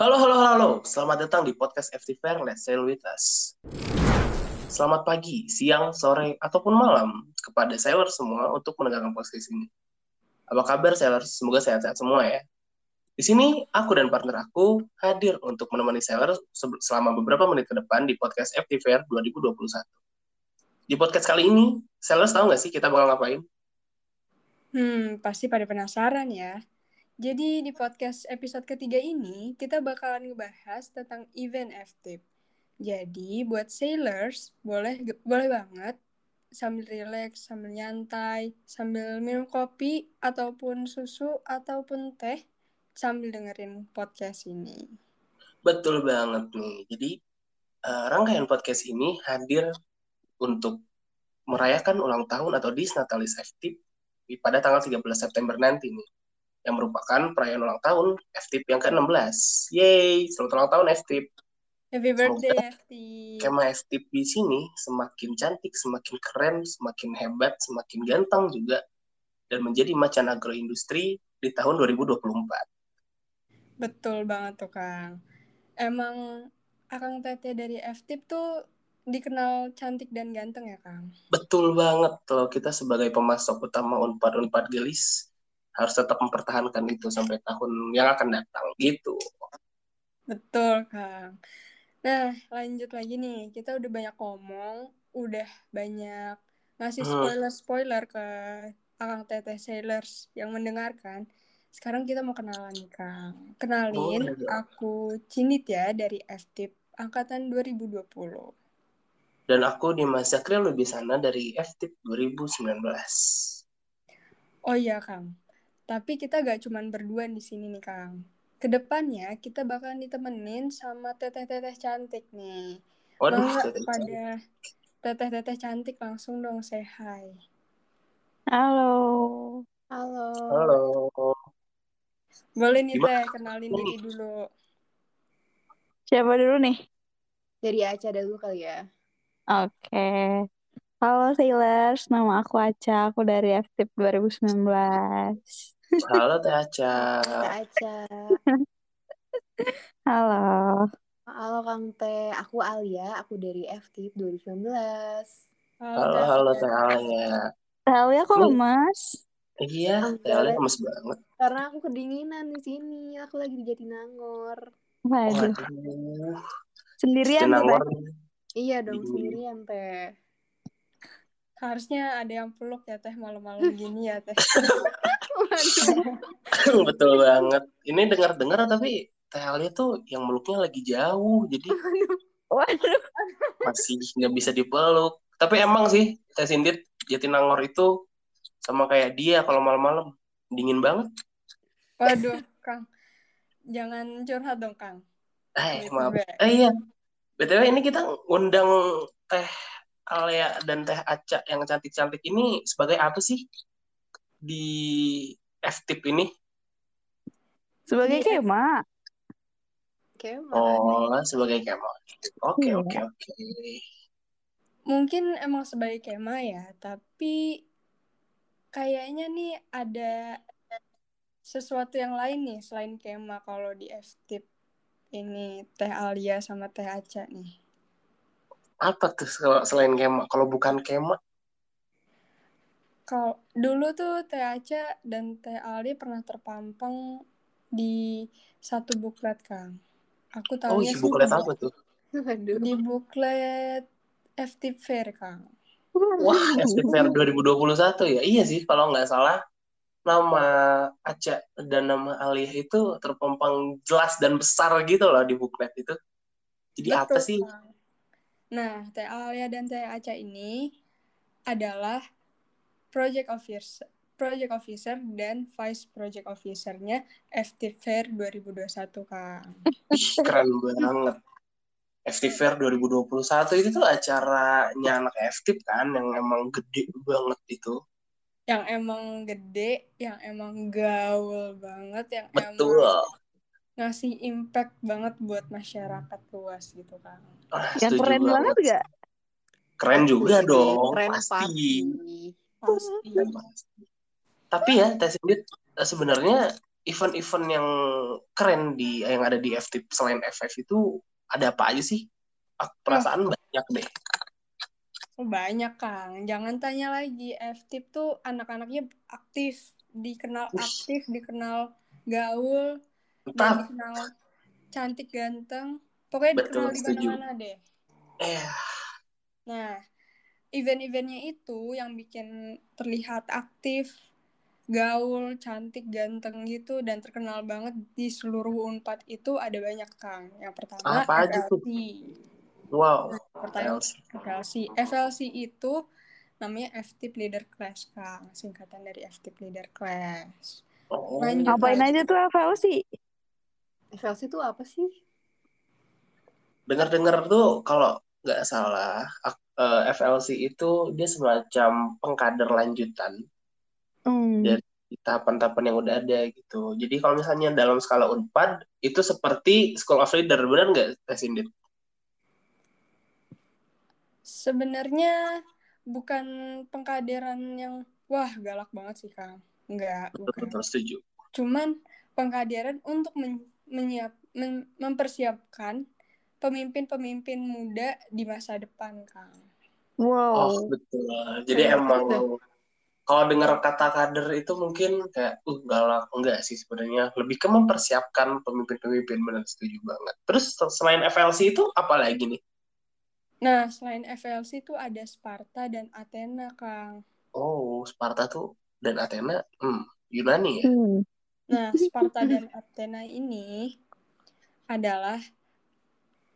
Halo, halo, halo. Selamat datang di podcast FT Fair Let's Sail With Us. Selamat pagi, siang, sore, ataupun malam kepada sailor semua untuk mendengarkan podcast ini. Apa kabar sailor? Semoga sehat-sehat semua ya. Di sini, aku dan partner aku hadir untuk menemani sailor selama beberapa menit ke depan di podcast FT Fair 2021. Di podcast kali ini, sailor tahu nggak sih kita bakal ngapain? Hmm, pasti pada penasaran ya. Jadi di podcast episode ketiga ini, kita bakalan ngebahas tentang event FTIP. Jadi buat sailors, boleh boleh banget sambil relax, sambil nyantai, sambil minum kopi, ataupun susu, ataupun teh, sambil dengerin podcast ini. Betul banget nih. Jadi uh, rangkaian podcast ini hadir untuk merayakan ulang tahun atau Disnatalis FTIP pada tanggal 13 September nanti nih yang merupakan perayaan ulang tahun FTIP yang ke-16. Yeay, selamat ulang tahun FTIP. Happy birthday FTIP. Kema FTIP di sini semakin cantik, semakin keren, semakin hebat, semakin ganteng juga dan menjadi macan agroindustri di tahun 2024. Betul banget tuh Kang. Emang Akang Tete dari FTIP tuh dikenal cantik dan ganteng ya Kang? Betul banget tuh kita sebagai pemasok utama Unpad-Unpad Gelis harus tetap mempertahankan itu sampai tahun yang akan datang gitu. Betul, Kang. Nah, lanjut lagi nih. Kita udah banyak ngomong, udah banyak ngasih hmm. spoiler-spoiler ke Akang Teteh Sailors yang mendengarkan. Sekarang kita mau kenalan nih, Kang. Kenalin, oh, aku Cinit ya dari FTIP angkatan 2020. Dan aku Dimas Zakril lebih sana dari FTIP 2019. Oh iya, Kang. Tapi kita gak cuman berdua di sini nih, Kang. Ke depannya kita bakalan ditemenin sama teteh-teteh cantik nih. Waduh, Mau teteh pada teteh-teteh cantik langsung dong say hi. Halo. Halo. Halo. Boleh nih Teh, kenalin diri dulu. Siapa dulu nih? Dari Aca dulu kali ya. Oke. Okay. Halo Sailors, nama aku Aca, aku dari FTIP 2019. Halo Teh Aca. Teh Aca. Halo. Halo Kang Teh, aku Alia, aku dari FT 2019. Halo, halo, halo Teh Alia. Teh Alia kok lemas? Iya, Teh Alia lemas banget. Karena aku kedinginan di sini, aku lagi di Jatinangor. Waduh. Sendirian Jatinangor. Teh? Iya dong, sendirian Teh. Harusnya ada yang peluk ya Teh malam-malam gini ya Teh. Betul banget. Ini dengar-dengar tapi Teh Alia tuh yang meluknya lagi jauh, jadi Waduh. masih nggak bisa dipeluk. Tapi emang sih Teh Sindit Jatinangor itu sama kayak dia kalau malam-malam dingin banget. Waduh, Kang. Jangan curhat dong, Kang. Eh, maaf. Eh iya. BTW ini kita undang Teh Alia dan Teh Aca yang cantik-cantik ini sebagai apa sih? di FTIP ini? Sebagai kema. Kema. Oh, sebagai kema. Oke, iya. oke, oke. Mungkin emang sebagai kema ya, tapi kayaknya nih ada sesuatu yang lain nih selain kema kalau di FTIP ini Teh Alia sama Teh Aca nih. Apa tuh selain kema? Kalau bukan kema? Kalau dulu tuh Teh Aca dan Teh Ali pernah terpampang di satu buklet, Kang. Aku tahu Oh, isi buklet apa tuh? Di buklet FT Fair, Kang. Wah, FT Fair 2021 ya? Iya sih, kalau nggak salah nama Aca dan nama Ali itu terpampang jelas dan besar gitu loh di buklet itu. Jadi Betul, apa sih? Kang. Nah, Teh Alia dan Teh Aca ini adalah project officer project officer dan vice project officernya FT Fair 2021 Kang. Keren banget. FT Fair 2021 itu tuh acaranya anak FT kan yang emang gede banget itu. Yang emang gede, yang emang gaul banget, yang Betul. emang ngasih impact banget buat masyarakat luas gitu kan. Ah, yang keren banget, banget gak? Keren juga dong, keren pasti. pasti pasti tapi ya tes Sindit eh, sebenarnya event-event yang keren di yang ada di FTIP selain FF itu ada apa aja sih? Aku perasaan banyak deh. Oh, banyak Kang. Jangan tanya lagi. FTIP tuh anak-anaknya aktif, dikenal Ush. aktif, dikenal gaul, dan Entah, dikenal cantik ganteng. Pokoknya Betul, dikenal di mana-mana deh. eh Nah, event-eventnya itu yang bikin terlihat aktif, gaul, cantik, ganteng gitu, dan terkenal banget di seluruh UNPAD itu ada banyak, Kang. Yang pertama, Apa aja tuh? FLC. wow. Pertanyaan FLC. FLC. FLC itu namanya FTIP Leader Class, Kang. Singkatan dari FTIP Leader Class. Oh, Lanjut. Ngapain aja tuh FLC? FLC itu apa sih? dengar-dengar tuh kalau nggak salah eh, FLC itu dia semacam pengkader lanjutan Hmm. Dari- tahapan-tahapan yang udah ada gitu. Jadi kalau misalnya dalam skala Unpad itu seperti School of Leader, benar nggak, Sindit? Sebenarnya bukan pengkaderan yang wah galak banget sih, Kang. Enggak, bukan. Betul, setuju. Cuman pengkaderan untuk men- menyiap men- mempersiapkan pemimpin-pemimpin muda di masa depan, Kang. Wow. Oh, betul. Jadi Kayak emang kalau dengar kata kader itu mungkin kayak uh galak enggak sih sebenarnya lebih ke mempersiapkan pemimpin-pemimpin benar setuju banget. Terus selain FLC itu apa lagi nih? Nah, selain FLC itu ada Sparta dan Athena, Kang. Oh, Sparta tuh dan Athena, hmm, Yunani ya? Hmm. Nah, Sparta dan Athena ini adalah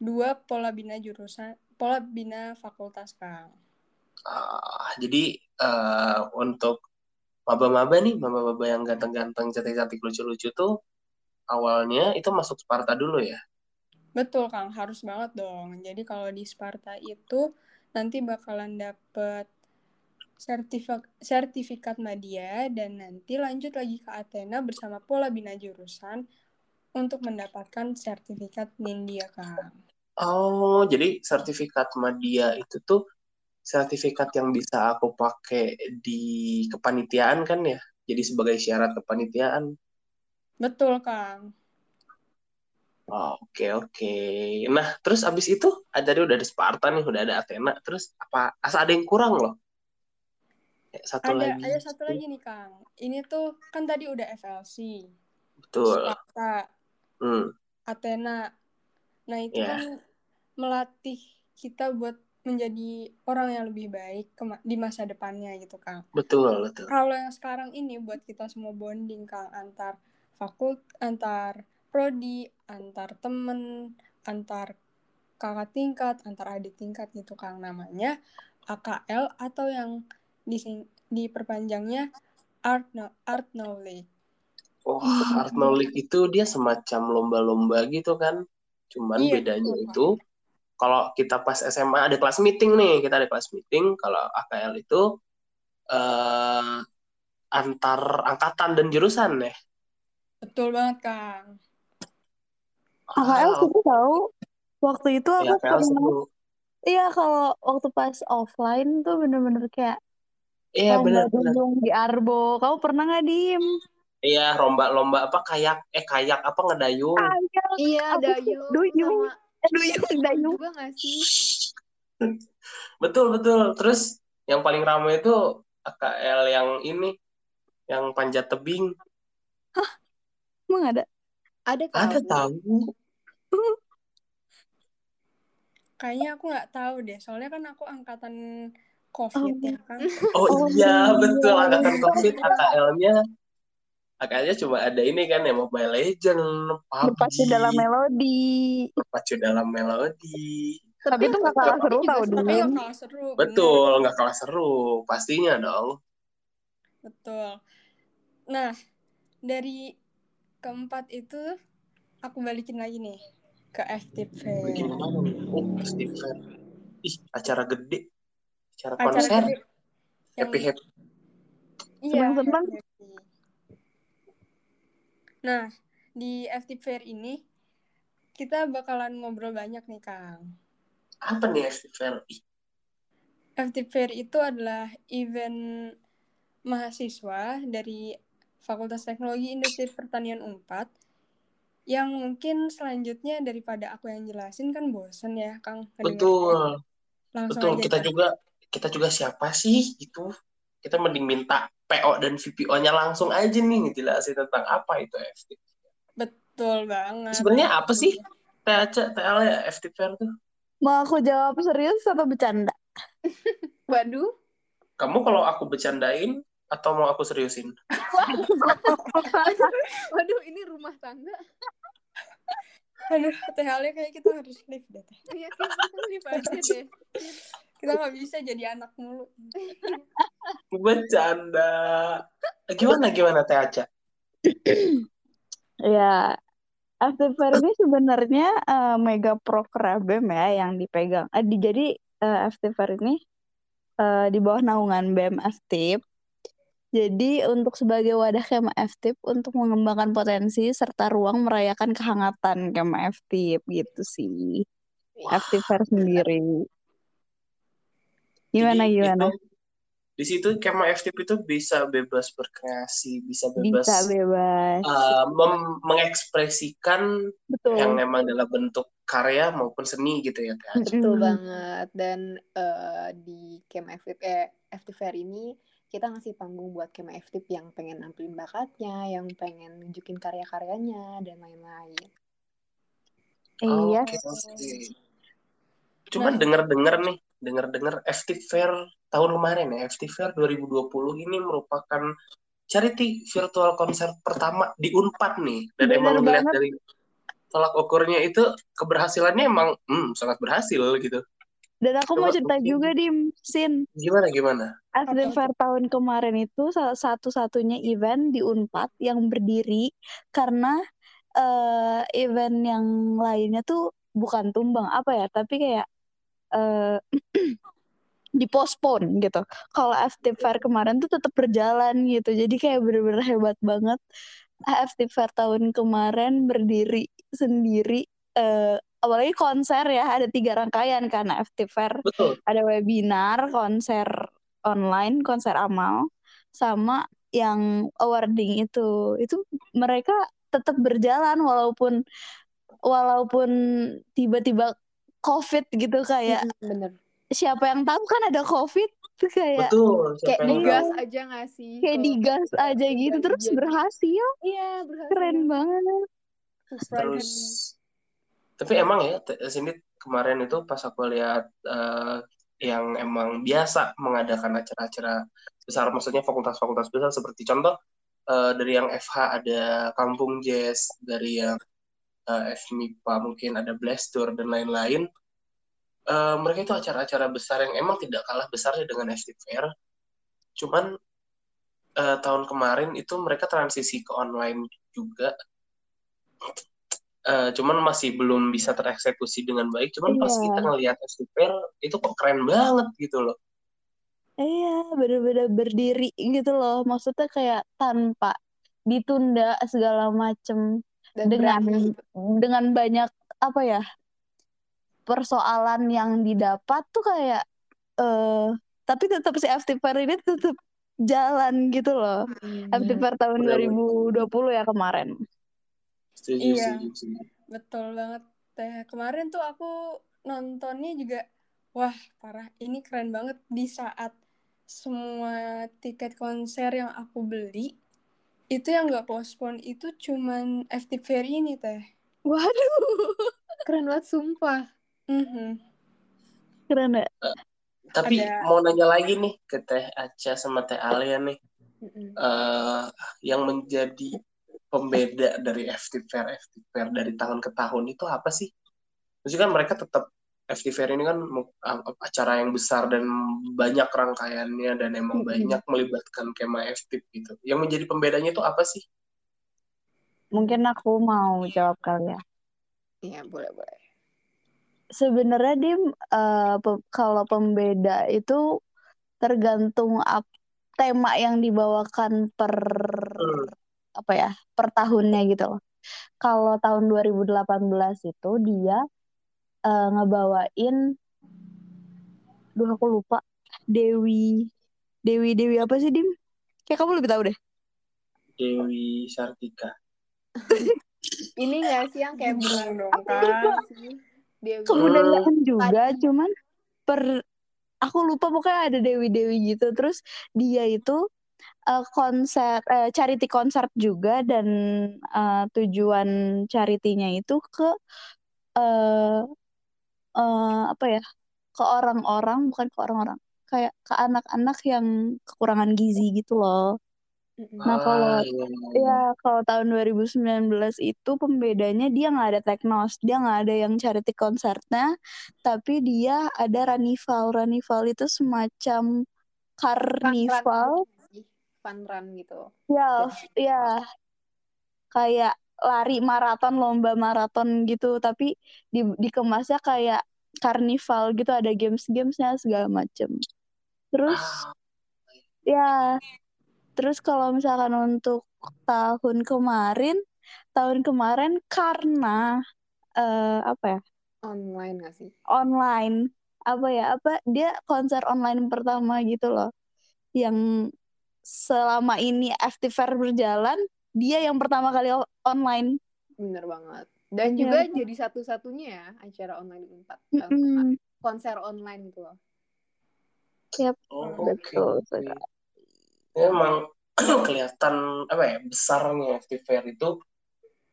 dua pola bina jurusan, pola bina fakultas, Kang. Ah, jadi eh, untuk maba-maba nih, maba-maba yang ganteng-ganteng, cantik-cantik, lucu-lucu tuh awalnya itu masuk Sparta dulu ya? Betul, Kang. Harus banget dong. Jadi kalau di Sparta itu nanti bakalan dapet sertifikat sertifikat media dan nanti lanjut lagi ke Athena bersama pola bina jurusan untuk mendapatkan sertifikat Nindya, Kang. Oh, jadi sertifikat media itu tuh sertifikat yang bisa aku pakai di kepanitiaan kan ya? Jadi sebagai syarat kepanitiaan. Betul, Kang. Oh, Oke, oke. Nah, terus abis itu ah, tadi udah ada Sparta nih, udah ada Athena. Terus apa? Asa ada yang kurang loh. Satu Ada lagi. ada satu lagi nih, Kang. Ini tuh kan tadi udah FLC, Betul. Sparta, Hmm, Athena. Nah, itu Ya. kan melatih kita buat menjadi orang yang lebih baik di masa depannya gitu, Kang. betul, betul. Kalau yang sekarang ini buat kita semua bonding, Kang, antar fakult, antar prodi, antar temen, antar kakak tingkat, antar adik tingkat gitu, Kang. Namanya AKL atau yang dising- diperpanjangnya Art, Kno- Art Knowledge. Oh, Art Knowledge itu dia semacam lomba-lomba gitu kan. Cuman Iya, bedanya betul, Pak. itu kalau kita pas SMA ada kelas meeting nih, kita ada kelas meeting. Kalau AKL itu eh antar angkatan dan jurusan ya. Betul banget, Kang. AKL Ah, seru tahu. Waktu itu ya, aku AKL pernah, iya kalau waktu pas offline tuh bener-bener kayak Iya lomba benar-benar. duyung di Arbo. Kamu pernah nggak diem? Iya, lomba-lomba apa kayak eh kayak apa ngedayung. Kayak Iya, dayung Duyung. sama eh, duyung, dayung. juga gak sih? Betul, betul. Terus yang paling ramai itu AKL yang ini yang panjat tebing. Emang ada? Ada Ada tahu. tahu. Kayaknya aku nggak tahu deh, soalnya kan aku angkatan COVID Oh. ya kan. Oh Oh, iya, betul angkatan Covid AKL-nya AKL-nya cuma ada ini kan ya Mobile Legend, Berpacu PUBG, dalam melodi. berpacu dalam melodi. Tapi itu nggak kalah seru tau. Din. Tapi nggak kalah seru. Betul, nggak kalah seru, pastinya dong. Betul. Nah, dari keempat itu aku balikin lagi nih ke FTIP Fair. Bikin mana nih? Oh, Stephen. Ih, acara gede, acara Acara konser, yang happy happy. iya, Senang-senang. happy. Nah, di FTIP Fair ini kita bakalan ngobrol banyak nih, Kang. Apa nih happy fair? FTIP Fair itu adalah event mahasiswa dari Fakultas Teknologi Industri Pertanian Unpad. Yang mungkin selanjutnya daripada aku yang jelasin kan bosen ya, Kang. Betul. Langsung Betul. aja Kita Kang. juga kita juga siapa sih gitu. Kita mending minta PO dan VPO-nya langsung aja nih ngejelasin tentang apa itu FT. Betul banget. Sebenarnya apa sih TAC, TL ya FT Fair tuh? Mau aku jawab serius atau bercanda? Waduh. Kamu kalau aku bercandain atau mau aku seriusin? Waduh, ini rumah tangga. Aduh, THL kayak kita harus live deh. Iya, kita live aja deh. Kita nggak bisa jadi anak mulu. Bercanda. Gimana gimana TAC? Ya, Active Fair ini sebenarnya eh, mega proker BEM ya yang dipegang. Eh, di, jadi Active Fair ini eh, di bawah naungan BEM FTIP. Jadi untuk sebagai wadah Kema FTIP untuk mengembangkan potensi serta ruang merayakan kehangatan Kema FTIP gitu sih. FTIP Fair sendiri. Gimana Jadi gimana? itu- di situ kema FTP itu bisa bebas berkreasi, bisa bebas Bisa bebas. uh, mem- mengekspresikan Betul. yang memang dalam bentuk karya maupun seni gitu ya Teh. Betul Mm-mm. banget. Dan eh, di Camp FTIP, eh, FTIP Fair ini kita ngasih panggung buat Camp FTIP yang pengen nampilin bakatnya, yang pengen nunjukin karya-karyanya, dan lain-lain. Iya. Oke, oke. Cuman denger-denger nih, denger-denger FT Fair tahun kemarin ya, FT Fair 2020 ini merupakan charity virtual konser pertama di Unpad nih. Dan Bener emang dilihat banget. dari tolak ukurnya itu keberhasilannya emang hmm, sangat berhasil gitu. Dan aku mau Coba cerita mungkin- juga di Sin. Gimana gimana? Apa Fair tahun kemarin itu salah satu-satunya event di Unpad yang berdiri karena eh, event yang lainnya tuh bukan tumbang apa ya, tapi kayak eh dipospon gitu. Kalau Active Fair kemarin tuh tetap berjalan gitu. Jadi kayak bener-bener hebat banget. Active Fair tahun kemarin berdiri sendiri. eh apalagi konser ya, ada tiga rangkaian kan Active Fair Betul. ada webinar, konser online, konser amal, sama yang awarding itu. Itu mereka tetap berjalan walaupun walaupun tiba-tiba COVID gitu kayak Mm-mm, Bener. siapa yang tahu kan ada COVID tuh kayak Betul. Kayak digas tahu? aja gak sih? kayak digas aja gitu terus Iya, berhasil. Iya, berhasil. Keren banget. Terus tapi emang ya sini kemarin itu pas aku lihat eh, yang emang biasa mengadakan acara-acara besar maksudnya fakultas-fakultas besar seperti contoh eh, dari yang FH ada Kampung Jazz dari yang eh, FMIPA mungkin ada Blaster dan lain-lain Eh, mereka itu acara-acara besar yang emang tidak kalah besarnya dengan FT Fair cuman eh, tahun kemarin itu mereka transisi ke online juga Eh, cuman masih belum bisa tereksekusi dengan baik. Cuman pas Iya. kita ngelihat FT Fair itu kok keren banget gitu loh. Iya, bener-bener berdiri gitu loh. Maksudnya kayak tanpa ditunda segala macem Dan dengan berani. dengan banyak apa ya persoalan yang didapat tuh kayak eh tapi tetap si FT Fair ini tetap jalan gitu loh. Hmm. FT Fair tahun Bener-bener. 2020 ya kemarin. Setuju, Iya. setuju. Betul banget teh. Kemarin tuh aku nontonnya juga wah parah. Ini keren banget di saat semua tiket konser yang aku beli itu yang nggak postpone itu cuman FT Fair ini teh. Waduh, Keren banget, sumpah. Mhm. keren ya. Tapi Ada- mau nanya lagi nih ke Teh Aca sama Teh Alia nih, Mm-mm. eh, yang menjadi pembeda dari FT Fair, FT Fair dari tahun ke tahun itu apa sih? Maksudnya kan mereka tetap FT Fair ini kan mu- a- acara yang besar dan banyak rangkaiannya dan emang Mm-mm. banyak melibatkan kema FT gitu. Yang menjadi pembedanya itu apa sih? Mungkin aku mau jawab kali ya. Iya, boleh-boleh. Sebenarnya Dim, eh, pe- kalau pembeda itu tergantung ap- tema yang dibawakan per Hmm. apa ya per tahunnya gitu loh. Kalau tahun 2018 itu dia eh, ngebawain, duh aku lupa Dewi Dewi Dewi apa sih Dim? Kayak kamu lebih tahu deh. Dewi Sartika. Ini gak sih yang kayak Bingung bener dong, Kak. Dia kebudayaan juga Tadi- cuman per aku lupa pokoknya ada dewi-dewi gitu terus dia itu eh, konser eh, charity concert juga dan eh, tujuan charity-nya itu ke eh eh, apa ya ke orang-orang bukan ke orang-orang kayak ke anak-anak yang kekurangan gizi gitu loh. Nah, kalau- Ah, iya, iya. Ya, kalau tahun 2019 itu pembedanya dia nggak ada teknos, dia nggak ada yang charity concertnya, tapi dia ada Ranival. Ranival itu semacam Fun run karnival, gitu? Fun run gitu. ya, ya, kayak lari maraton, lomba maraton gitu, tapi di, dikemasnya kayak karnival gitu, ada games-gamesnya segala macem. Terus Ah, Ya, terus kalau misalkan untuk tahun kemarin, tahun kemarin karena eh, apa ya? Online gak sih? online, apa ya? Apa dia konser online pertama gitu loh, yang selama ini FT Fair berjalan dia yang pertama kali online. Bener banget. Dan Iya, juga jadi satu-satunya ya acara online di Unpad. tahun kemarin. Mm-mm. Konser online gitu loh. Yap, oh, betul oke. sekali. Ya, emang kelihatan apa ya besarnya FT Fair itu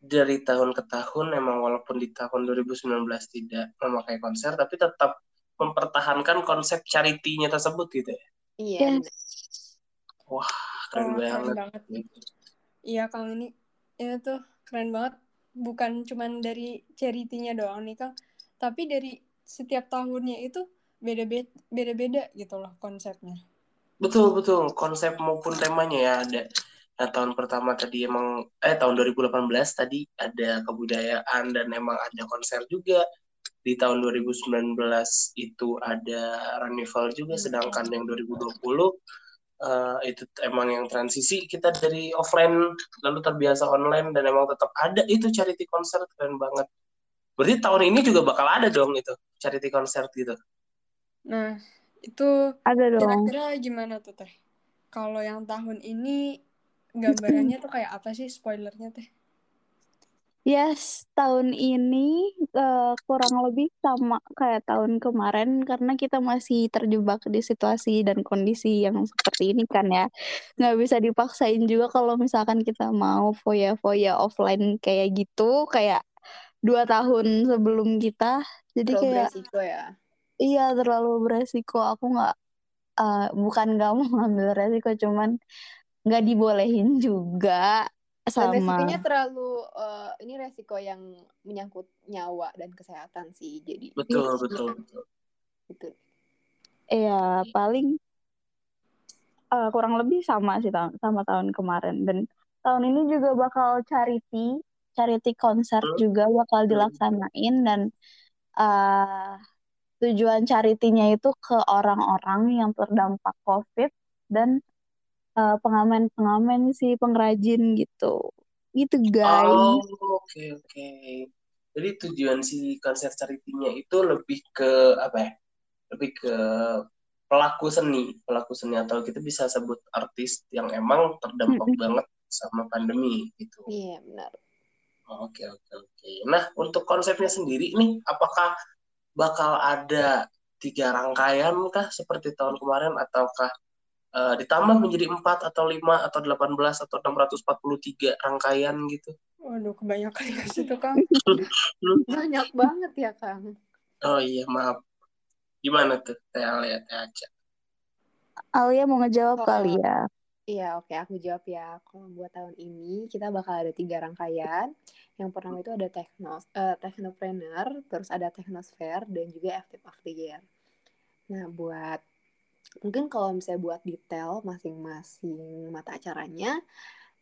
dari tahun ke tahun emang walaupun di tahun 2019 tidak memakai konser tapi tetap mempertahankan konsep charity-nya tersebut gitu ya. Iya. Yes. bener. Keren Oh, keren banget. Iya, Kang ini itu tuh keren banget. Bukan cuman dari charity-nya doang nih, Kang, tapi dari setiap tahunnya itu beda-beda gitu loh konsepnya. Betul betul konsep maupun temanya ya ada. Nah, tahun pertama tadi emang eh tahun 2018 tadi ada kebudayaan dan emang ada konser juga. Di tahun 2019 itu ada Carnival juga sedangkan yang 2020 eh, itu emang yang transisi kita dari offline lalu terbiasa online dan emang tetap ada itu charity concert keren banget. Berarti tahun ini juga bakal ada dong itu charity concert gitu. Nah, itu Ada dong. kira-kira gimana tuh, Teh? Kalau yang tahun ini gambarannya tuh kayak apa sih spoilernya, Teh? Yes, tahun ini eh, kurang lebih sama kayak tahun kemarin karena kita masih terjebak di situasi dan kondisi yang seperti ini kan ya. Nggak bisa dipaksain juga kalau misalkan kita mau foya-foya offline kayak gitu, kayak dua tahun sebelum kita. Jadi Terlalu kayak beresiko ya. iya terlalu beresiko. Aku nggak, eh, bukan nggak mau ngambil resiko, cuman nggak dibolehin juga Dan sama. resikonya terlalu eh, ini resiko yang menyangkut nyawa dan kesehatan sih. Jadi Betul betul betul. gitu. Iya, paling eh, kurang lebih sama sih tahun sama tahun kemarin dan tahun ini juga bakal charity, charity concert Hmm. juga bakal Hmm. dilaksanain dan eh tujuan charity-nya itu ke orang-orang yang terdampak COVID dan eh, pengamen-pengamen sih pengrajin gitu. Gitu guys. Oh, oke oke. Jadi tujuan si konser charity-nya itu lebih ke apa ya? Lebih ke pelaku seni, pelaku seni atau kita bisa sebut artis yang emang terdampak banget sama pandemi gitu. Iya benar. Oke oke oke. Nah untuk konsepnya sendiri nih, apakah bakal ada tiga rangkaian kah seperti tahun kemarin ataukah eh, ditambah menjadi empat atau lima atau delapan belas atau 643 rangkaian gitu? Waduh, kebanyakan ya situ, Kang. Banyak banget ya Kang. Oh iya maaf. Gimana tuh Teh Alia, Teh Aca? Alia mau ngejawab Oh. kali ya. Iya, oke aku jawab ya. Kalau buat tahun ini kita bakal ada tiga rangkaian. Yang pertama itu ada Technos, eh, Technopreneur, terus ada Technosphere, dan juga Active of the Year. Nah, buat mungkin kalau misalnya buat detail masing-masing mata acaranya,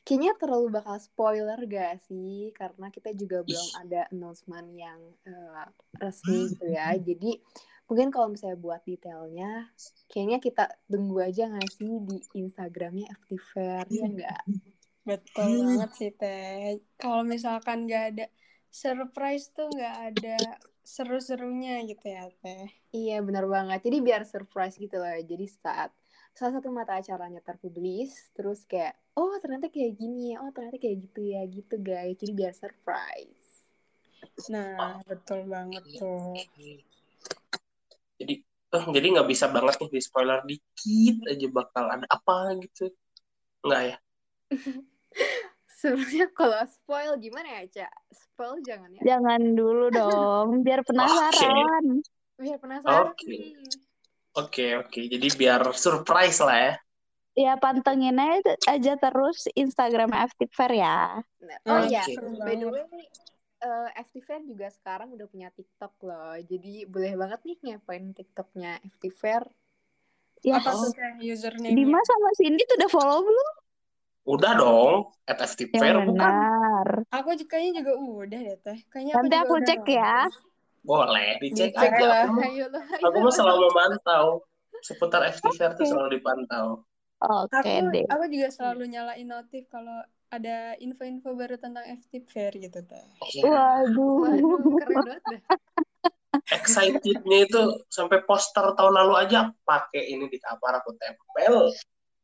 kayaknya terlalu bakal spoiler gak sih? Karena kita juga belum ada announcement yang eh, resmi gitu ya. Jadi mungkin kalau misalnya buat detailnya, kayaknya kita tunggu aja gak sih di Instagramnya FT Fair, ya nggak? Betul banget sih, Teh. Kalau misalkan nggak ada surprise tuh nggak ada seru-serunya gitu ya, Teh. Iya benar banget. Jadi biar surprise gitu loh. Jadi saat salah satu mata acaranya terpublis terus kayak oh ternyata kayak gini ya oh ternyata kayak gitu ya gitu guys jadi biar surprise Nah, betul banget tuh. Jadi eh, jadi nggak bisa banget nih di spoiler dikit aja bakal ada apa gitu. Nggak ya? sebenarnya kalau spoil gimana ya cak spoil jangan ya Jangan dulu dong, biar penasaran. biar penasaran Oke. nih Oke oke. Jadi biar surprise lah ya. Ya pantengin aja, aja terus Instagram FT Fair ya. Nah, oh iya Seru by the way eh FT Fair juga sekarang udah punya TikTok loh jadi boleh banget nih ngepoin TikToknya FT Fair Ya, Apa Oh. username-nya? Dimas sama Cindy tuh udah follow belum? Udah dong. At FT Fair Yang bukan? benar. Aku juga kayaknya juga udah deh Teh. Kayaknya Nanti aku udah cek ya. Boleh dicek Dicek aja. lah Aku ayo lah ayo Aku mah lah. selalu memantau. Seputar FT Fair tuh Oke. selalu dipantau. Oke Aku deh. aku juga selalu nyalain notif kalau ada info-info baru tentang FT Fair gitu Teh. Iya. Waduh. waduh keren banget dah Excitednya itu sampai poster tahun lalu aja pakai ini di kamar aku tempel.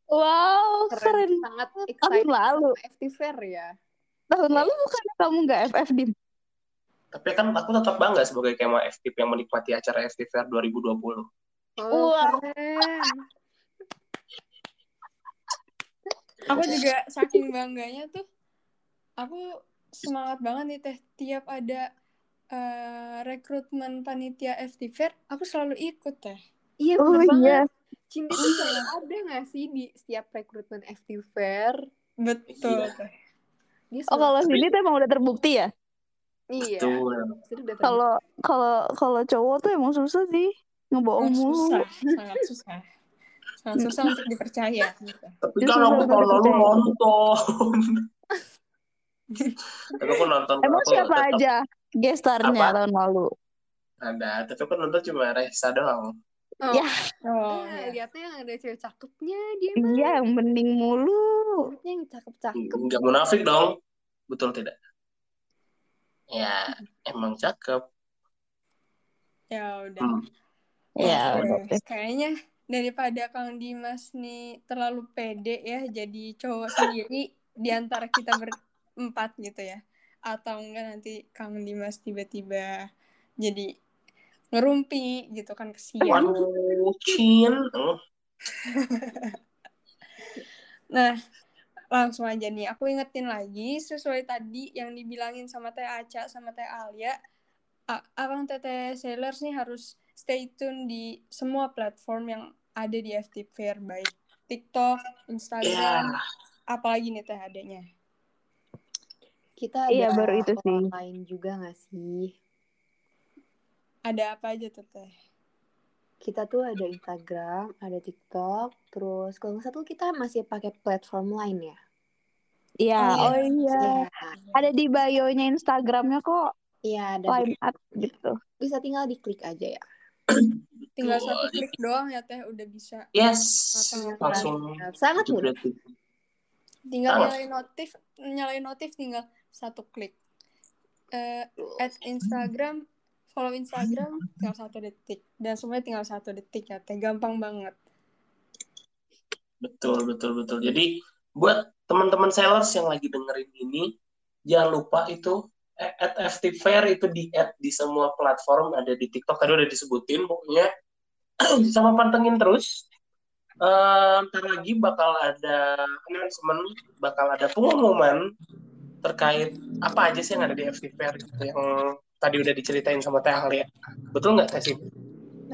Wow, keren, keren. sangat Tahun excited lalu. sama FT Fair ya Tahun lalu bukan kamu nggak FF Dim? Tapi kan aku tetap bangga sebagai kema FTP yang menikmati acara FT Fair 2020. oh Wah. keren Aku juga saking bangganya tuh aku semangat banget nih Teh tiap ada eh, rekrutmen panitia FT Fair, aku selalu ikut Teh. iya Oh iya. Cindy tuh selalu ada gak sih di setiap rekrutmen FT Fair Betul Iya. Dia Oh kalau Cindy tuh emang udah terbukti ya? iya Kalau kalau kalau cowok tuh emang susah sih ngebohong Oh, mulu. susah, sangat susah. Sangat susah untuk dipercaya. gitu. Tapi kan aku tahun lalu percaya. nonton. tapi aku nonton Emang aku siapa tetap aja gestarnya tahun lalu? ada. Tapi aku nonton cuma Reza doang. Oh, Ya. Oh, Nah, iya. lihatnya yang ada cewek cakepnya dia mah. Iya, yang bening mulu. Lihatnya yang cakep-cakep. Enggak munafik dong. Betul tidak? Ya, emang cakep. Ya udah. Hmm. Ya, udah. Kayaknya daripada Kang Dimas nih terlalu pede ya jadi cowok sendiri di antara kita berempat gitu ya. Atau enggak nanti Kang Dimas tiba-tiba jadi ngerumpi gitu kan kesian. Waduh. Oh, Nah, langsung aja nih. Aku ingetin lagi sesuai tadi yang dibilangin sama Teh Aca sama Teh Alia. A- Abang Teteh Sailors nih harus stay tune di semua platform yang ada di FT Fair. Baik TikTok, Instagram, Ya, apalagi nih Teh adanya. Kita ada Iya, baru itu sih. lain juga gak sih? Ada apa aja tuh Teh? Kita tuh ada Instagram, ada TikTok, terus kalau nggak salah tuh kita masih pakai platform lain ya. Iya, Oh, oh iya. Iya, Ada di bio-nya Instagramnya kok iya ada line up gitu. bisa tinggal diklik aja ya. Tinggal satu klik doang ya Teh udah bisa. yes. Langsung Sangat mudah. Tinggal Sangat. nyalain notif, nyalain notif tinggal satu klik. Eh, at Instagram, follow Instagram tinggal satu detik dan semuanya tinggal satu detik ya teh gampang banget. Betul, betul, betul. Jadi buat teman-teman sellers yang lagi dengerin ini, jangan lupa itu eh, at FT Fair itu di add di semua platform ada di TikTok tadi udah disebutin pokoknya sama pantengin terus. Eh, ntar lagi bakal ada announcement, bakal ada pengumuman terkait apa aja sih yang ada di FT Fair gitu yang tadi udah diceritain sama Teh Alia. Betul nggak Teh Sim?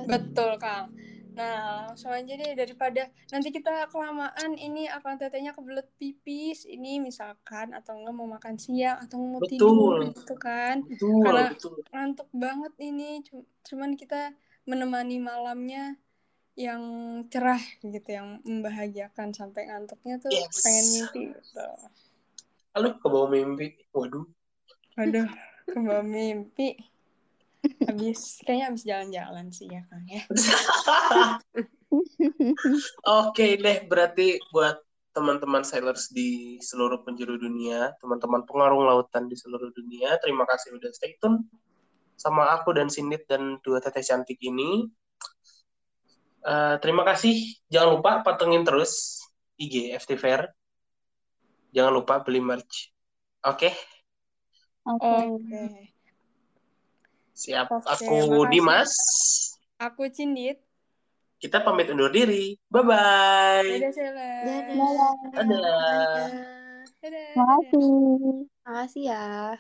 Betul Kang. Nah langsung aja deh daripada nanti kita kelamaan ini akan tetenya kebelet pipis ini misalkan atau enggak mau makan siang atau mau Betul. tidur gitu kan Betul, Karena- betul. ngantuk banget ini Cum- cuman kita menemani malamnya yang cerah gitu yang membahagiakan sampai ngantuknya tuh Yes. pengen mimpi gitu. Halo, ke bawah mimpi. Waduh. Aduh, kebawa mimpi. Habis kayaknya habis jalan-jalan sih ya Kang ya. Oke deh, berarti buat teman-teman sailors di seluruh penjuru dunia, teman-teman pengarung lautan di seluruh dunia, terima kasih udah stay tune sama aku dan Sindit dan dua teteh cantik ini. Eh, terima kasih. Jangan lupa patengin terus IG FT Fair. Jangan lupa beli merch. Oke, Oke. Oke. siap. Oke, Aku makasih. Dimas. Aku Cindit. Kita pamit undur diri. Bye-bye. Dadah, Sailor. Dadah. Dadah. Dadah. Dadah. Makasih. Makasih ya.